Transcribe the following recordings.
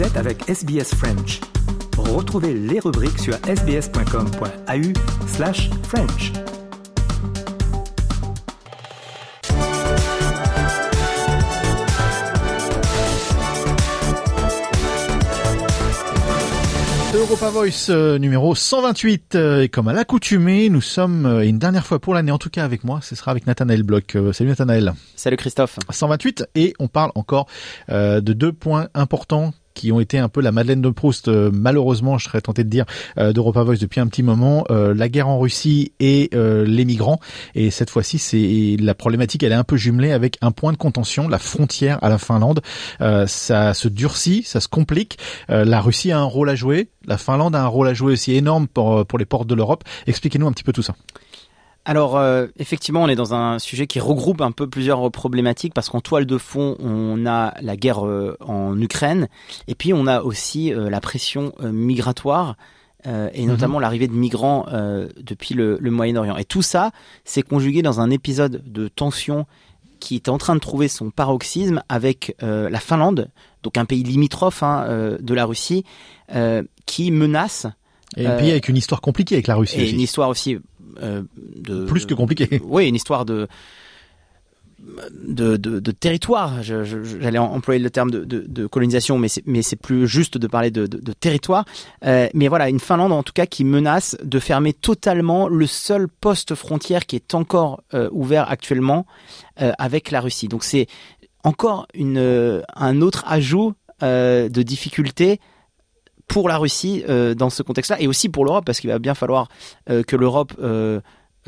Vous êtes avec SBS French. Retrouvez les rubriques sur sbs.com.au slash French. Europa Voice euh, numéro 128 euh, et comme à l'accoutumée, nous sommes euh, une dernière fois pour l'année en tout cas avec moi, ce sera avec Nathanaël Bloch. Salut Nathanaël. Salut Christophe. 128 et on parle encore de deux points importants qui ont été un peu la Madeleine de Proust, euh, malheureusement, je serais tenté de dire, euh, d'Europa Voice depuis un petit moment, euh, la guerre en Russie et les migrants. Et cette fois-ci, c'est la problématique, elle est un peu jumelée avec un point de contention, la frontière à la Finlande. Ça se durcit, ça se complique. La Russie a un rôle à jouer, la Finlande a un rôle à jouer aussi énorme pour, pour les portes de l'Europe. Expliquez-nous un petit peu tout ça. Alors euh, effectivement, on est dans un sujet qui regroupe un peu plusieurs problématiques parce qu'en toile de fond, on a la guerre euh, en Ukraine et puis on a aussi euh, la pression migratoire. et notamment l'arrivée de migrants depuis le, le Moyen-Orient. Et tout ça s'est conjugué dans un épisode de tension qui était en train de trouver son paroxysme avec la Finlande, donc un pays limitrophe hein, de la Russie, qui menace Et un pays avec une histoire compliquée avec la Russie. et aussi. une histoire aussi de Plus que compliquée. Oui, une histoire de de, de, de territoire. J'allais employer le terme de, colonisation, mais c'est mais c'est plus juste de parler de, territoire. Euh, mais voilà, une Finlande en tout cas qui menace de fermer totalement le seul poste frontière qui est encore euh, ouvert actuellement euh, avec la Russie. Donc c'est encore une euh, un autre ajout euh, de difficulté pour la Russie euh, dans ce contexte-là et aussi pour l'Europe parce qu'il va bien falloir euh, que l'Europe euh,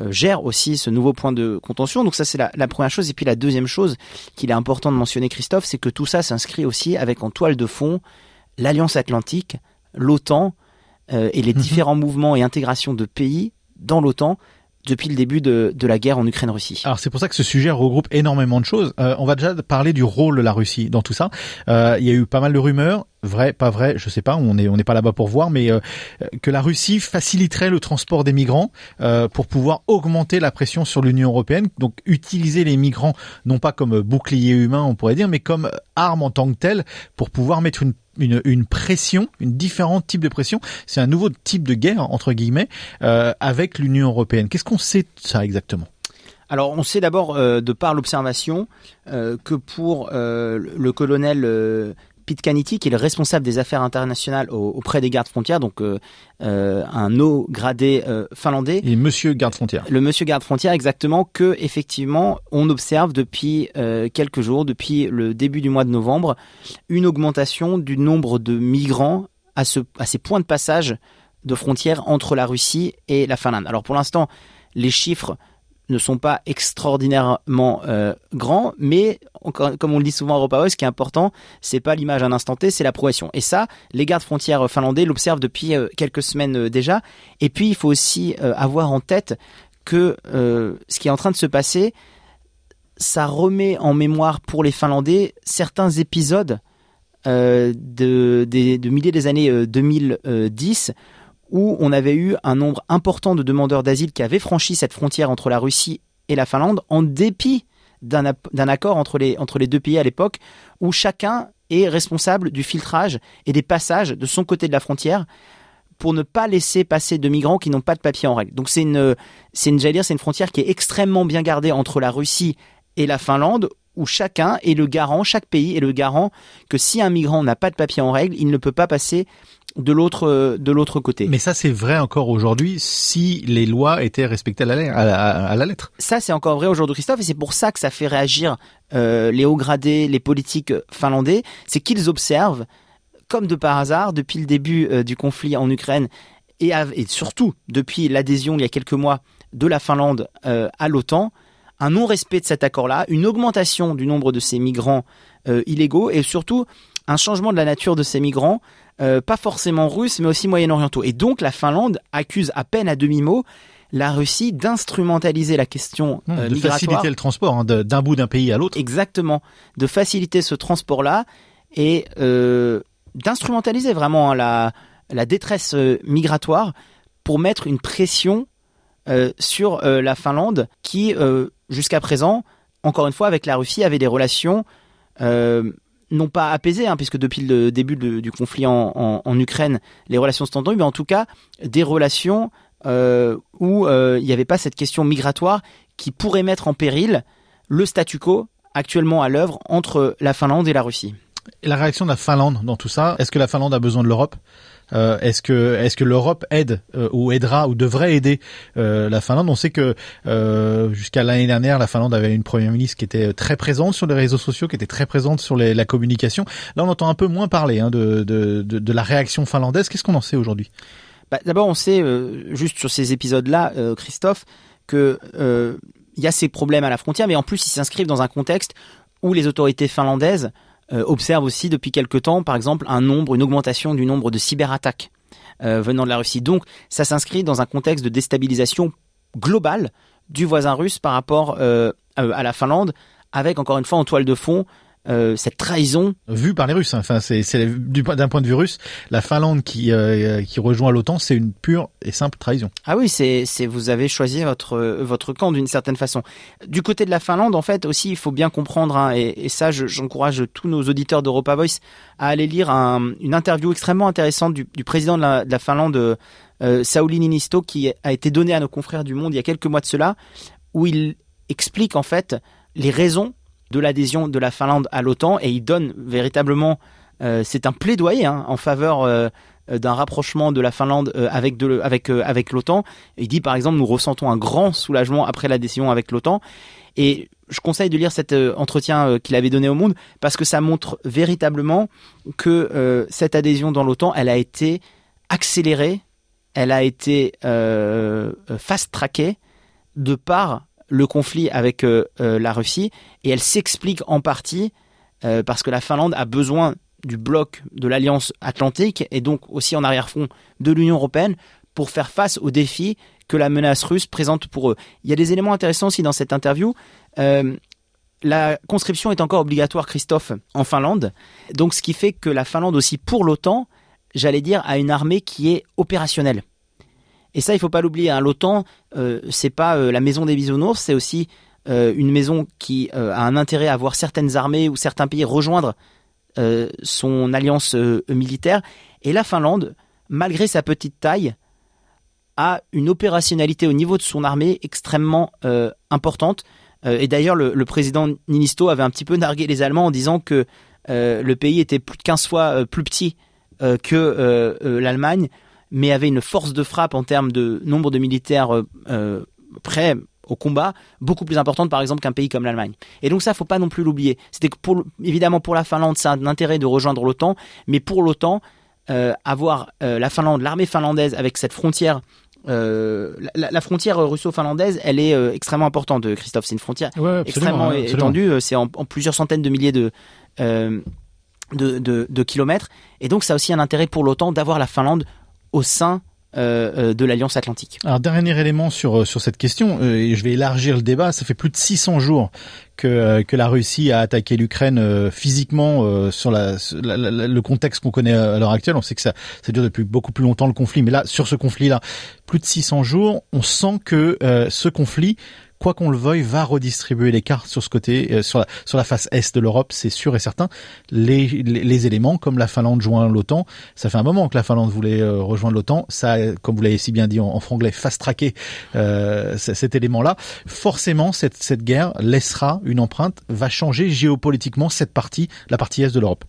gère aussi ce nouveau point de contention. Donc ça c'est la, la première chose. Et puis la deuxième chose qu'il est important de mentionner, Christophe, c'est que tout ça s'inscrit aussi avec en toile de fond l'Alliance Atlantique, l'OTAN et les Mhm. différents mouvements et intégrations de pays dans l'OTAN depuis le début de, de la guerre en Ukraine-Russie. Alors c'est pour ça que ce sujet regroupe énormément de choses. Euh, on va déjà parler du rôle de la Russie dans tout ça. Euh, il y a eu pas mal de rumeurs, vrai, pas vrai, je sais pas, on est on n'est pas là-bas pour voir, mais euh, que la Russie faciliterait le transport des migrants euh, pour pouvoir augmenter la pression sur l'Union européenne. Donc utiliser les migrants non pas comme bouclier humain, on pourrait dire, mais comme arme en tant que telle pour pouvoir mettre une une, une pression, une différent type de pression. C'est un nouveau type de guerre entre guillemets euh, avec l'Union européenne. Qu'est-ce qu'on sait de ça exactement? Alors, on sait d'abord, euh, de par l'observation, euh, que pour le colonel Pete Canity, qui est le responsable des affaires internationales au- auprès des gardes frontières, donc euh, euh, un haut gradé euh, finlandais, Et Monsieur garde frontière. le monsieur garde frontière exactement que effectivement on observe depuis quelques jours, depuis le début du mois de novembre, une augmentation du nombre de migrants à, ce, à ces points de passage de frontières entre la Russie et la Finlande. Alors pour l'instant, les chiffres ne sont pas extraordinairement euh, grands, mais comme on le dit souvent à Europa ce qui est important, c'est pas l'image à un instant T, c'est la progression. Et ça, les gardes frontières finlandais l'observent depuis euh, quelques semaines euh, déjà. Et puis, il faut aussi avoir en tête que ce qui est en train de se passer, ça remet en mémoire pour les Finlandais certains épisodes de, de milieu des années euh, 2010 où on avait eu un nombre important de demandeurs d'asile qui avaient franchi cette frontière entre la Russie et la Finlande en dépit d'un accord entre les, deux pays à l'époque où chacun est responsable du filtrage et des passages de son côté de la frontière pour ne pas laisser passer de migrants qui n'ont pas de papier en règle. Donc c'est une, une, c'est une frontière qui est extrêmement bien gardée entre la Russie et la Finlande, où chacun est le garant, chaque pays est le garant que si un migrant n'a pas de papier en règle, il ne peut pas passer de l'autre de l'autre côté. Mais ça, c'est vrai encore aujourd'hui si les lois étaient respectées à la, lettre- à la- à la lettre. Ça, c'est encore vrai aujourd'hui, Christophe, et c'est pour ça que ça fait réagir euh, les hauts gradés, les politiques finlandais, c'est qu'ils observent, comme de par hasard, depuis le début euh, du conflit en Ukraine, et surtout depuis l'adhésion il y a quelques mois de la Finlande euh, à l'OTAN, un non-respect de cet accord-là, une augmentation du nombre de ces migrants euh, illégaux, et surtout un changement de la nature de ces migrants, euh, pas forcément russes, mais aussi moyen-orientaux. Et donc la Finlande accuse à peine à demi-mot la Russie d'instrumentaliser la question euh, de migratoire. faciliter le transport hein, d'un bout d'un pays à l'autre. Exactement, de faciliter ce transport-là et euh, d'instrumentaliser vraiment hein, la, la détresse euh, migratoire pour mettre une pression euh, sur euh, la Finlande qui, euh, jusqu'à présent, encore une fois, avec la Russie, avait des relations euh, non pas apaisé, hein, puisque depuis le début du conflit en, Ukraine, les relations se tendues, mais en tout cas des relations euh, où euh, il n'y avait pas cette question migratoire qui pourrait mettre en péril le statu quo actuellement à l'œuvre entre la Finlande et la Russie. Et la réaction de la Finlande dans tout ça, est-ce que la Finlande a besoin de l'Europe? Euh, est-ce que est-ce que l'Europe aide euh, ou aidera ou devrait aider euh, la Finlande? On sait que jusqu'à l'année dernière, la Finlande avait une première ministre qui était très présente sur les réseaux sociaux, qui était très présente sur la communication. Là, on entend un peu moins parler hein, de, de, de, la réaction finlandaise. Qu'est-ce qu'on en sait aujourd'hui? Bah, D'abord, on sait juste sur ces épisodes-là, Christophe, que il y a ces problèmes à la frontière, mais en plus, ils s'inscrivent dans un contexte où les autorités finlandaises euh, observe aussi depuis quelque temps, par exemple, un nombre, une augmentation du nombre de cyberattaques euh, venant de la Russie. Donc, ça s'inscrit dans un contexte de déstabilisation globale du voisin russe par rapport euh, à la Finlande, avec encore une fois en toile de fond euh, cette trahison vue par les Russes. Hein. Enfin, c'est d'un point de vue russe, la Finlande qui euh, qui rejoint l'OTAN, c'est une pure et simple trahison. Ah oui, c'est c'est vous avez choisi votre votre camp d'une certaine façon. Du côté de la Finlande, en fait aussi, il faut bien comprendre hein, et, et, ça, j'encourage tous nos auditeurs d'Europa Voice à aller lire un, une interview extrêmement intéressante du, du président de la, de la Finlande. Euh, Sauli Niinisto qui a été donné à nos confrères du Monde il y a quelques mois de cela, où il explique en fait les raisons de l'adhésion de la Finlande à l'OTAN et il donne véritablement, euh, c'est un plaidoyer hein, en faveur euh, d'un rapprochement de la Finlande euh, avec de, avec avec l'OTAN. Il dit par exemple nous ressentons un grand soulagement après l'adhésion avec l'OTAN et je conseille de lire cet entretien qu'il avait donné au Monde parce que ça montre véritablement que cette adhésion dans l'OTAN, elle a été accélérée, elle a été fast-trackée de par le conflit avec euh, euh, la Russie et elle s'explique en partie euh, parce que la Finlande a besoin du bloc de l'Alliance Atlantique et donc aussi en arrière-fond de l'Union européenne pour faire face aux défis que la menace russe présente pour eux. Il y a des éléments intéressants aussi dans cette interview. la conscription est encore obligatoire, Christophe, en Finlande. Donc ce qui fait que la Finlande aussi, pour l'OTAN, j'allais dire, a une armée qui est opérationnelle. Et ça, il faut pas l'oublier. Hein. L'OTAN, euh, c'est pas euh, la maison des bisounours, c'est aussi euh, une maison qui euh, a un intérêt à voir certaines armées ou certains pays rejoindre son alliance militaire. Et la Finlande, malgré sa petite taille, a une opérationnalité au niveau de son armée extrêmement importante. et d'ailleurs, le, le, président Ninisto avait un petit peu nargué les Allemands en disant que le pays était plus de 15 fois plus petit que l'Allemagne mais avait une force de frappe en termes de nombre de militaires euh, euh, prêts au combat beaucoup plus importante par exemple qu'un pays comme l'Allemagne. Et donc ça faut pas non plus l'oublier. C'était pour évidemment pour la Finlande a un intérêt de rejoindre l'OTAN, mais pour l'OTAN euh, avoir la Finlande, l'armée finlandaise avec cette frontière la, frontière russo-finlandaise, elle est extrêmement importante, Christophe. C'est une frontière extrêmement étendue. C'est en, plusieurs centaines de milliers de, de, de, de, kilomètres. Et donc, ça a aussi un intérêt pour l'OTAN d'avoir la Finlande au sein euh, euh, de l'Alliance Atlantique. Alors dernier élément sur euh, cette question, et je vais élargir le débat. Ça fait plus de 600 jours que la Russie a attaqué l'Ukraine physiquement sur le contexte qu'on connaît à l'heure actuelle. On sait que ça ça dure depuis beaucoup plus longtemps le conflit, mais là sur ce conflit-là, plus de 600 jours, on sent que ce conflit quoi qu'on le veuille, va redistribuer les cartes sur ce côté, euh, sur, la, sur la face est de l'Europe, c'est sûr et certain. Les, les, éléments, comme la Finlande joint l'OTAN, ça fait un moment que la Finlande voulait euh, rejoindre l'OTAN, ça, comme vous l'avez si bien dit en, franglais, fast-tracké euh, cet élément-là. Forcément, cette, cette guerre laissera une empreinte, va changer géopolitiquement cette partie, la partie est de l'Europe.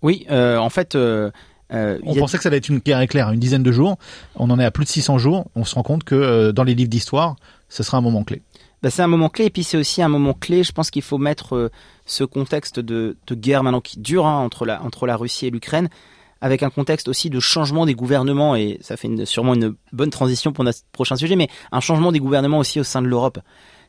Oui, euh, en fait... Euh... on pensait que ça allait être une guerre éclair, une dizaine de jours. On en est à plus de 600 jours. On se rend compte que dans les livres d'histoire, ce sera un moment clé. Bah, c'est un moment clé et puis c'est aussi un moment clé. Je pense qu'il faut mettre euh, ce contexte de, guerre maintenant qui dure hein, entre, la, Russie et l'Ukraine avec un contexte aussi de changement des gouvernements et ça fait sûrement une bonne transition pour notre prochain sujet, mais un changement des gouvernements aussi au sein de l'Europe.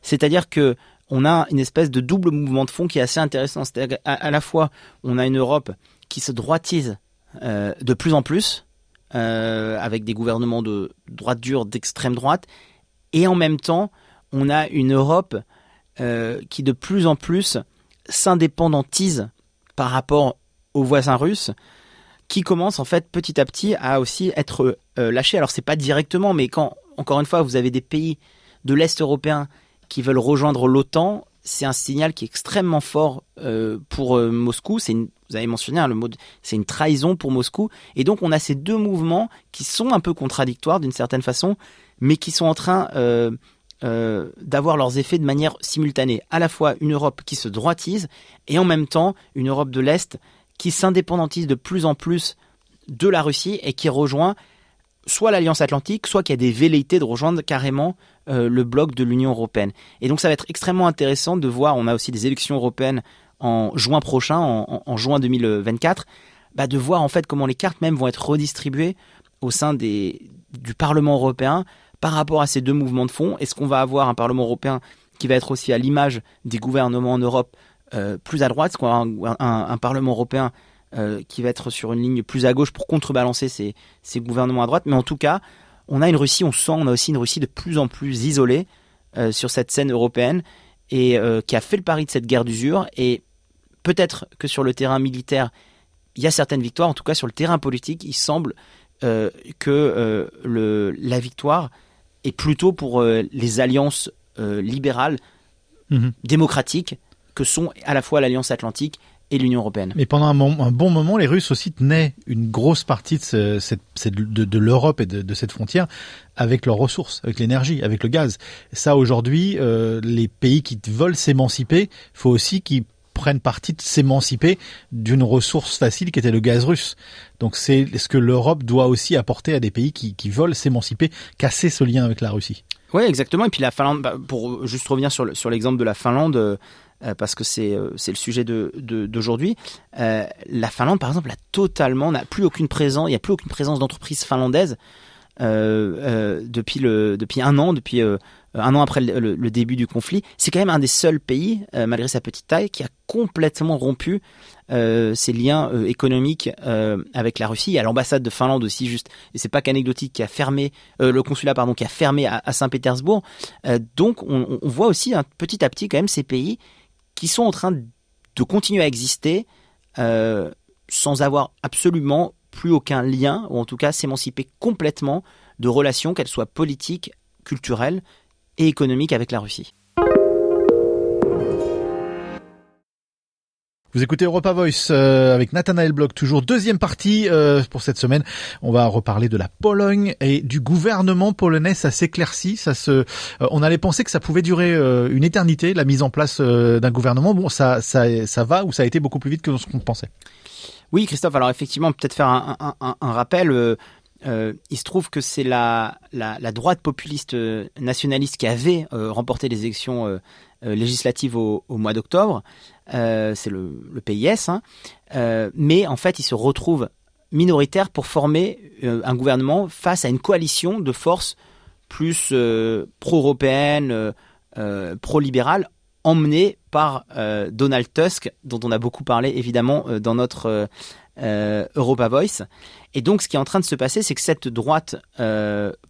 C'est-à-dire que on a une espèce de double mouvement de fond qui est assez intéressant. C'est-à-dire à, à, la fois on a une Europe qui se droitise euh, de plus en plus euh, avec des gouvernements de droite dure, d'extrême droite, et en même temps on a une Europe euh, qui de plus en plus s'indépendantise par rapport aux voisins russes, qui commence en fait petit à petit à aussi être euh, lâchés. Alors c'est pas directement, mais quand encore une fois vous avez des pays de l'Est européen qui veulent rejoindre l'OTAN, c'est un signal qui est extrêmement fort euh, pour euh, Moscou. Vous avez mentionné hein, le mot, c'est une trahison pour Moscou. Et donc on a ces deux mouvements qui sont un peu contradictoires d'une certaine façon, mais qui sont en train euh, d'avoir leurs effets de manière simultanée. À la fois une Europe qui se droitise et en même temps une Europe de l'Est qui s'indépendantise de plus en plus de la Russie et qui rejoint soit l'Alliance Atlantique, soit qui a des velléités de rejoindre carrément euh, le bloc de l'Union Européenne. Et donc ça va être extrêmement intéressant de voir, on a aussi des élections européennes en juin prochain, en, juin 2024, bah de voir en fait comment les cartes même vont être redistribuées au sein des, du Parlement européen par rapport à ces deux mouvements de fond. Est-ce qu'on va avoir un Parlement européen qui va être aussi à l'image des gouvernements en Europe euh, plus à droite Est-ce qu'on va avoir un Parlement européen euh, qui va être sur une ligne plus à gauche pour contrebalancer ces, gouvernements à droite? Mais en tout cas, on a une Russie, on sent, on a aussi une Russie de plus en plus isolée euh, sur cette scène européenne et qui a fait le pari de cette guerre d'usure. Et peut-être que sur le terrain militaire, il y a certaines victoires. En tout cas, sur le terrain politique, il semble que la victoire est plutôt pour les alliances libérales, mhm. démocratiques, que sont à la fois l'Alliance Atlantique et l'Union européenne. Mais pendant un, bon moment, les Russes aussi tenaient une grosse partie de, cette, de, l'Europe et de, cette frontière avec leurs ressources, avec l'énergie, avec le gaz. Ça, aujourd'hui, euh, les pays qui veulent s'émanciper, faut aussi qu'ils prennent partie de s'émanciper d'une ressource facile qui était le gaz russe. Donc c'est ce que l'Europe doit aussi apporter à des pays qui, veulent s'émanciper, casser ce lien avec la Russie. Oui, exactement. Et puis la Finlande, bah, pour juste revenir sur, l'exemple de la Finlande, euh, parce que c'est euh, le sujet d'aujourd'hui. Euh, la Finlande, par exemple, a totalement n'a plus aucune présence. Il n'y a plus aucune présence d'entreprise finlandaise depuis le depuis un an, depuis un an après le, début du conflit. C'est quand même un des seuls pays, malgré sa petite taille, qui a complètement rompu euh, ses liens économiques avec la Russie. Il y a l'ambassade de Finlande aussi, juste, et c'est pas qu'anecdotique, qui a fermé le consulat pardon, qui a fermé à, Saint-Pétersbourg. donc on, voit aussi un petit à petit quand même ces pays qui sont en train de continuer à exister euh, sans avoir absolument plus aucun lien, ou en tout cas s'émanciper complètement de relations, qu'elles soient politiques, culturelles et économiques avec la Russie. Vous écoutez Europa Voice euh, avec Nathanael Bloch, toujours deuxième partie euh, pour cette semaine. On va reparler de la Pologne et du gouvernement polonais. Ça s'éclaircit, ça se. Euh, on allait penser que ça pouvait durer une éternité, la mise en place d'un gouvernement. Bon, ça, ça, ça va ou ça a été beaucoup plus vite que ce qu'on pensait. Oui, Christophe. Alors effectivement, peut-être faire un, un, un, rappel. il se trouve que c'est la, la, droite populiste nationaliste qui avait remporté les élections législatives au, mois d'octobre. Euh, c'est le, PIS, hein. euh, mais en fait, il se retrouve minoritaire pour former euh, un gouvernement face à une coalition de forces plus pro-européennes, pro-libérales, emmenées par Donald Tusk, dont on a beaucoup parlé évidemment dans notre Europa Voice. Et donc, ce qui est en train de se passer, c'est que cette droite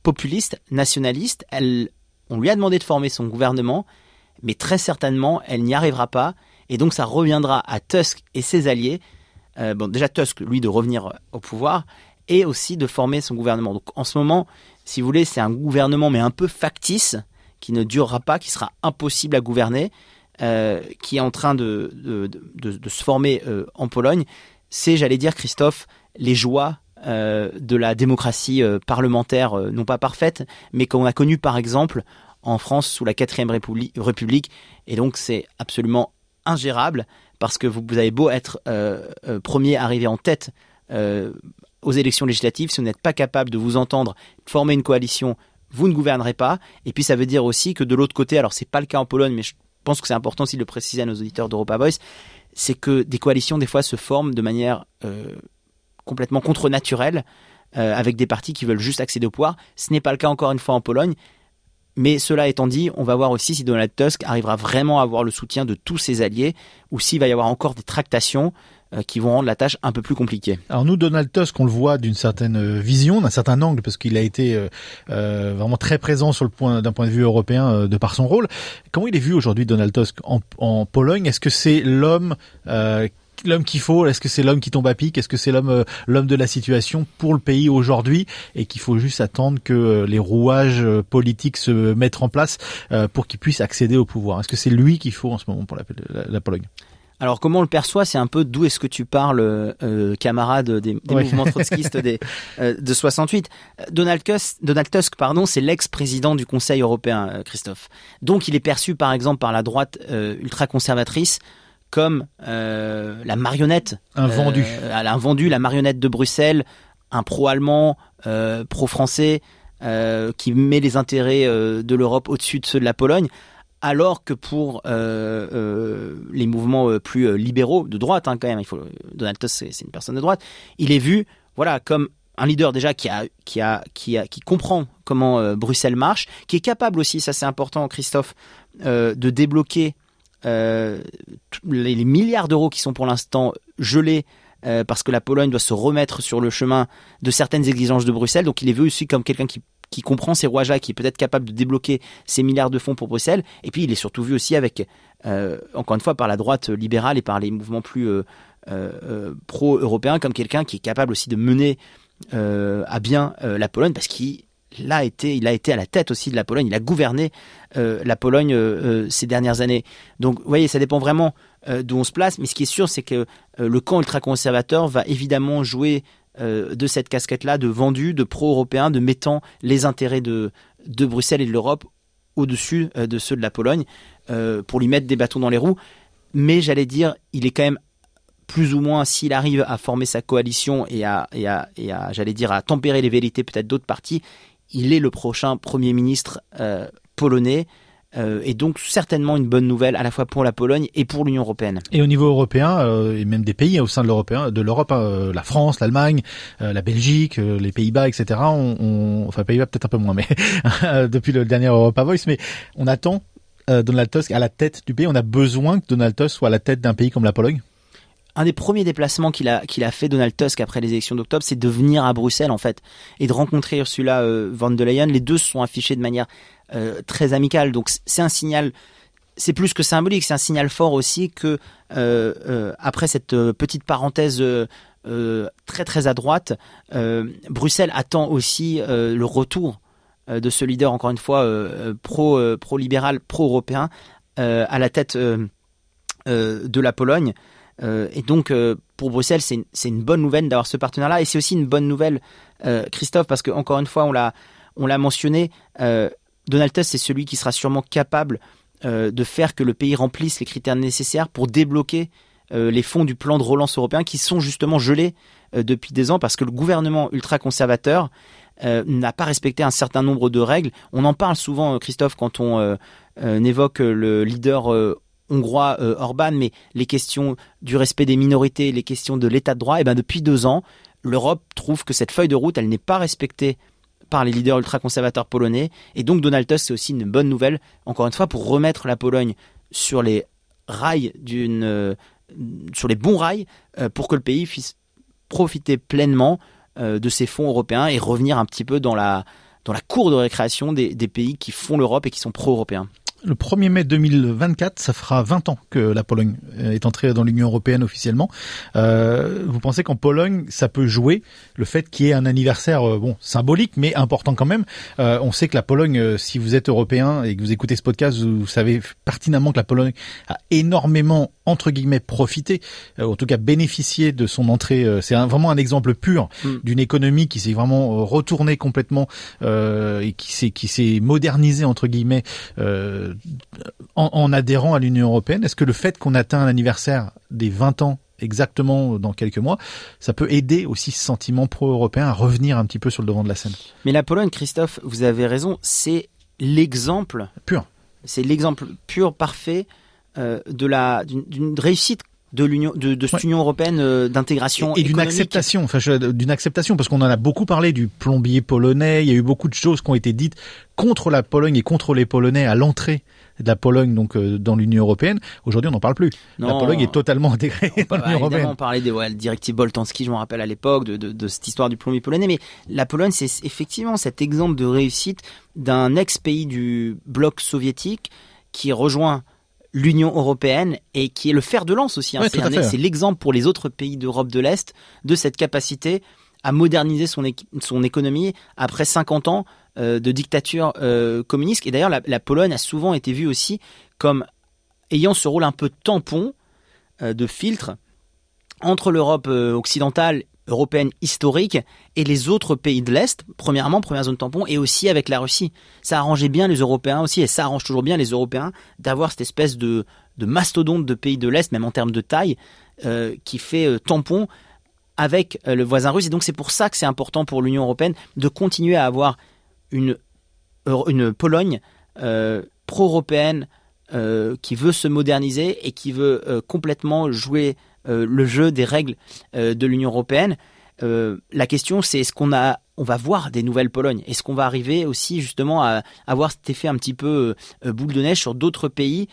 populiste, nationaliste, elle, on lui a demandé de former son gouvernement, mais très certainement, elle n'y arrivera pas et donc ça reviendra à Tusk et ses alliés, euh, bon déjà Tusk, lui, de revenir au pouvoir, et aussi de former son gouvernement. Donc en ce moment, si vous voulez, c'est un gouvernement mais un peu factice, qui ne durera pas, qui sera impossible à gouverner, euh, qui est en train de, se former euh, en Pologne. C'est, j'allais dire, Christophe, les joies euh, de la démocratie parlementaire, non pas parfaite, mais qu'on a connu par exemple en France sous la quatrième République. Et donc c'est absolument ingérable parce que vous, avez beau être premier arrivé en tête aux élections législatives, si vous n'êtes pas capable de vous entendre, former une coalition, vous ne gouvernerez pas. Et puis ça veut dire aussi que de l'autre côté, alors c'est pas le cas en Pologne, mais je pense que c'est important aussi de le préciser à nos auditeurs d'Europa Voice, c'est que des coalitions des fois se forment de manière complètement contre-naturelle. avec des partis qui veulent juste accéder au pouvoir. Ce n'est pas le cas encore une fois en Pologne. Mais cela étant dit, on va voir aussi si Donald Tusk arrivera vraiment à avoir le soutien de tous ses alliés ou s'il va y avoir encore des tractations euh, qui vont rendre la tâche un peu plus compliquée. Alors nous, Donald Tusk, on le voit d'une certaine euh, vision, d'un certain angle, parce qu'il a été euh, vraiment très présent sur le point d'un point de vue européen de par son rôle. Comment il est vu aujourd'hui, Donald Tusk, en, en Pologne? Est-ce que c'est l'homme l'homme qu'il faut? Est-ce que c'est l'homme qui tombe à pic? Est-ce que c'est l'homme l'homme de la situation pour le pays aujourd'hui et qu'il faut juste attendre que les rouages politiques se mettent en place pour qu'il puisse accéder au pouvoir? Est-ce que c'est lui qu'il faut en ce moment pour la Pologne? Alors comment on le perçoit, c'est un peu d'où est-ce que tu parles, euh, camarade des, mouvements trotskistes des, euh, de 68. Donald Tusk, Donald Tusk pardon, c'est l'ex-président du Conseil européen, euh, Christophe. Donc il est perçu par exemple par la droite ultra-conservatrice comme la marionnette. Un vendu. un vendu, la marionnette de Bruxelles, un pro-allemand, pro-français, qui met les intérêts de l'Europe au-dessus de ceux de la Pologne alors que pour euh, euh, les mouvements euh, plus libéraux de droite, hein, quand même, il faut Donald Tusk c'est une personne de droite, il est vu, voilà, comme un leader déjà qui a qui a qui a qui comprend comment Bruxelles marche, qui est capable aussi, ça c'est important, Christophe, de débloquer les, les, milliards d'euros qui sont pour l'instant gelés. parce que la Pologne doit se remettre sur le chemin de certaines exigences de Bruxelles. Donc il est vu aussi comme quelqu'un qui qui comprend ces rouages-là, qui est peut-être capable de débloquer ces milliards de fonds pour Bruxelles. Et puis il est surtout vu aussi avec, euh, encore une fois, par la droite libérale et par les mouvements plus euh, euh, pro-européens, comme quelqu'un qui est capable aussi de mener à bien la Pologne, parce qu'il a été, il a été à la tête aussi de la Pologne, il a gouverné la Pologne ces dernières années. Donc, vous voyez, ça dépend vraiment d'où on se place, mais ce qui est sûr, c'est que le camp ultra-conservateur va évidemment jouer euh, de cette casquette-là de vendu, de pro-européen, de mettant les intérêts de, de Bruxelles et de l'Europe au-dessus euh, de ceux de la Pologne euh, pour lui mettre des bâtons dans les roues. Mais j'allais dire, il est quand même plus ou moins, s'il arrive à former sa coalition et à, et à, et à j'allais dire, à tempérer les vérités peut-être d'autres partis, il est le prochain Premier ministre polonais. Euh, et donc certainement une bonne nouvelle à la fois pour la Pologne et pour l'Union européenne. Et au niveau européen euh, et même des pays au sein de l'Europe, de l'Europe, hein, la France, l'Allemagne, euh, la Belgique, les Pays-Bas, etc. On, on, enfin Pays-Bas peut-être un peu moins, mais depuis le dernier Europa Voice, mais on attend Donald Tusk à la tête du pays. On a besoin que Donald Tusk soit à la tête d'un pays comme la Pologne? Un des premiers déplacements qu'il a, qu'il a fait Donald Tusk après les élections d'octobre, c'est de venir à Bruxelles en fait et de rencontrer Ursula euh, von der Leyen. Les deux se sont affichés de manière euh, très amicale, donc c'est un signal. C'est plus que symbolique, c'est un signal fort aussi que euh, après cette petite parenthèse très très à droite, Bruxelles attend aussi le retour de ce leader encore une fois pro pro européen à la tête de la Pologne. Euh, et donc, euh, pour Bruxelles, c'est une, bonne nouvelle d'avoir ce partenaire-là. Et c'est aussi une bonne nouvelle, euh, Christophe, parce que encore une fois, on l'a, on l'a mentionné, Donald Tusk, c'est celui qui sera sûrement capable de faire que le pays remplisse les critères nécessaires pour débloquer les fonds du plan de relance européen qui sont justement gelés depuis des ans parce que le gouvernement ultra-conservateur n'a pas respecté un certain nombre de règles. On en parle souvent, Christophe, quand on évoque le leader hongrois euh, Orban, mais les questions du respect des minorités, les questions de l'état de droit, et eh ben depuis deux ans, l'Europe trouve que cette feuille de route, elle n'est pas respectée par les leaders ultra-conservateurs polonais. Et donc Donald Tusk, c'est aussi une bonne nouvelle, encore une fois, pour remettre la Pologne sur les rails d'une, euh, sur les bons rails, euh, pour que le pays puisse profiter pleinement de ses fonds européens et revenir un petit peu dans la, dans la cour de récréation des pays qui font l'Europe et qui sont pro-européens le 1er mai 2024, ça fera 20 ans que la Pologne est entrée dans l'Union européenne officiellement. Euh, vous pensez qu'en Pologne, ça peut jouer le fait qu'il y ait un anniversaire euh, bon symbolique, mais important quand même? Euh, on sait que la Pologne, euh, si vous êtes européen et que vous écoutez ce podcast, vous savez pertinemment que la Pologne a énormément entre guillemets profité, en tout cas bénéficié de son entrée. C'est vraiment un exemple pur mm. d'une économie qui s'est vraiment retournée complètement et qui s'est qui s'est modernisée entre guillemets. Euh, en, adhérant à l'Union européenne Est-ce que le fait qu'on atteint l'anniversaire des 20 ans exactement dans quelques mois, ça peut aider aussi ce sentiment pro-européen à revenir un petit peu sur le devant de la scène? Mais la Pologne, Christophe, vous avez raison, c'est l'exemple pur. C'est l'exemple pur, parfait euh, de la d'une réussite de l'union de, de, cette Union européenne euh, d'intégration et, d'une acceptation enfin d'une acceptation parce qu'on en a beaucoup parlé du plombier polonais il y a eu beaucoup de choses qui ont été dites contre la Pologne et contre les Polonais à l'entrée de la Pologne donc euh, dans l'Union européenne. Aujourd'hui on n'en parle plus. La Pologne est totalement intégrée dans l'Union européenne. on parlait des ouais, directives Boltanski je me rappelle à l'époque de, de, de, cette histoire du plombier polonais mais la Pologne c'est effectivement cet exemple de réussite d'un ex pays du bloc soviétique qui rejoint l'Union européenne et qui est le fer de lance aussi. Hein. C'est l'exemple pour les autres pays d'Europe de l'Est de cette capacité à moderniser son, économie après 50 ans euh, de dictature euh, communiste. Et d'ailleurs, la, la Pologne a souvent été vue aussi comme ayant ce rôle un peu tampon, euh, de filtre, entre l'Europe euh, occidentale, européenne historique, et les autres pays de l'Est, premièrement, première zone tampon, et aussi avec la Russie. Ça arrangeait bien les Européens aussi, et ça arrange toujours bien les Européens d'avoir cette espèce de, mastodonte de pays de l'Est, même en termes de taille, euh, qui fait euh, tampon avec le voisin russe. Et donc c'est pour ça que c'est important pour l'Union européenne de continuer à avoir une, une Pologne pro-européenne euh, qui veut se moderniser et qui veut euh, complètement jouer euh, le jeu des règles de l'Union européenne. La question, c'est est-ce qu'on a, on va voir des nouvelles Polognes? Est-ce qu'on va arriver aussi justement à avoir cet effet un petit peu boule de neige sur d'autres pays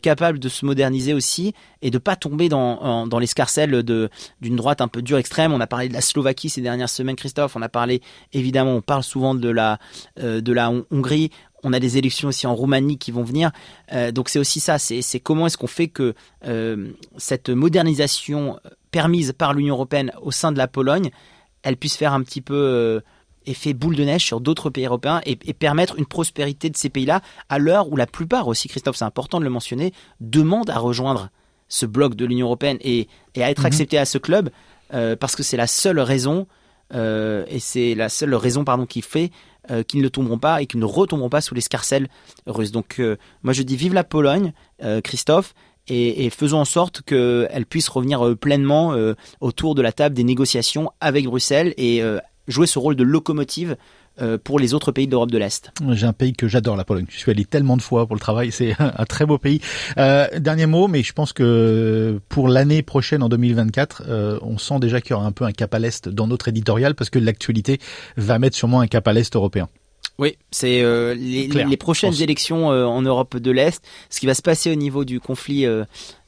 capables de se moderniser aussi et de pas tomber dans, dans l'escarcelle d'une droite un peu dure extrême? On a parlé de la Slovaquie ces dernières semaines, Christophe. On a parlé évidemment, on parle souvent de la de la Hon- Hongrie. On a des élections aussi en Roumanie qui vont venir. Euh, donc c'est aussi ça. C'est comment est-ce qu'on fait que euh, cette modernisation permise par l'Union européenne au sein de la Pologne, elle puisse faire un petit peu euh, effet boule de neige sur d'autres pays européens et, et permettre une prospérité de ces pays-là à l'heure où la plupart aussi, Christophe, c'est important de le mentionner, demandent à rejoindre ce bloc de l'Union européenne et, et à être Mhm. acceptés à ce club euh, parce que c'est la seule raison euh, et c'est la seule raison pardon qui fait euh, qu'ils ne tomberont pas et qu'ils ne retomberont pas sous l'escarcelle russe. Donc euh, moi je dis vive la Pologne, euh, Christophe, et, faisons en sorte qu'elle puisse revenir euh, pleinement autour de la table des négociations avec Bruxelles et jouer ce rôle de locomotive pour les autres pays d'Europe de l'Est. J'ai un pays que j'adore, la Pologne. Je suis allé tellement de fois pour le travail, c'est un très beau pays. Euh, dernier mot, mais je pense que pour l'année prochaine, en 2024, euh, on sent déjà qu'il y aura un peu un cap à l'est dans notre éditorial, parce que l'actualité va mettre sûrement un cap à l'est européen. Oui, c'est euh, les, prochaines élections euh, en Europe de l'Est, ce qui va se passer au niveau du conflit euh,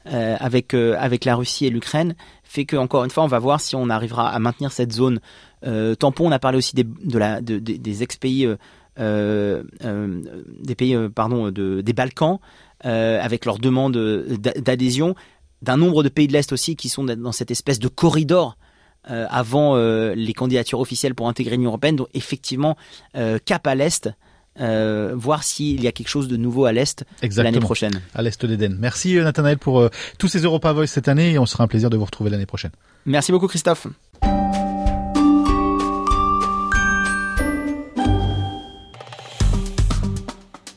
euh, avec euh, avec la Russie et l'Ukraine, fait que encore une fois, on va voir si on arrivera à maintenir cette zone euh, tampon. On a parlé aussi des de la de- des- des ex pays euh, euh, euh, des pays euh, pardon de, des Balkans euh, avec leur demande d'a- d'adhésion, d'un nombre de pays de l'Est aussi qui sont dans cette espèce de corridor euh, avant euh, les candidatures officielles pour intégrer l'Union européenne. Donc effectivement, euh, cap à l'est, euh, voir s'il y a quelque chose de nouveau à l'est l'année prochaine. À l'est d'Éden. Merci euh, Nathanaël pour euh, tous ces Europa Voice cette année et on sera un plaisir de vous retrouver l'année prochaine. Merci beaucoup Christophe.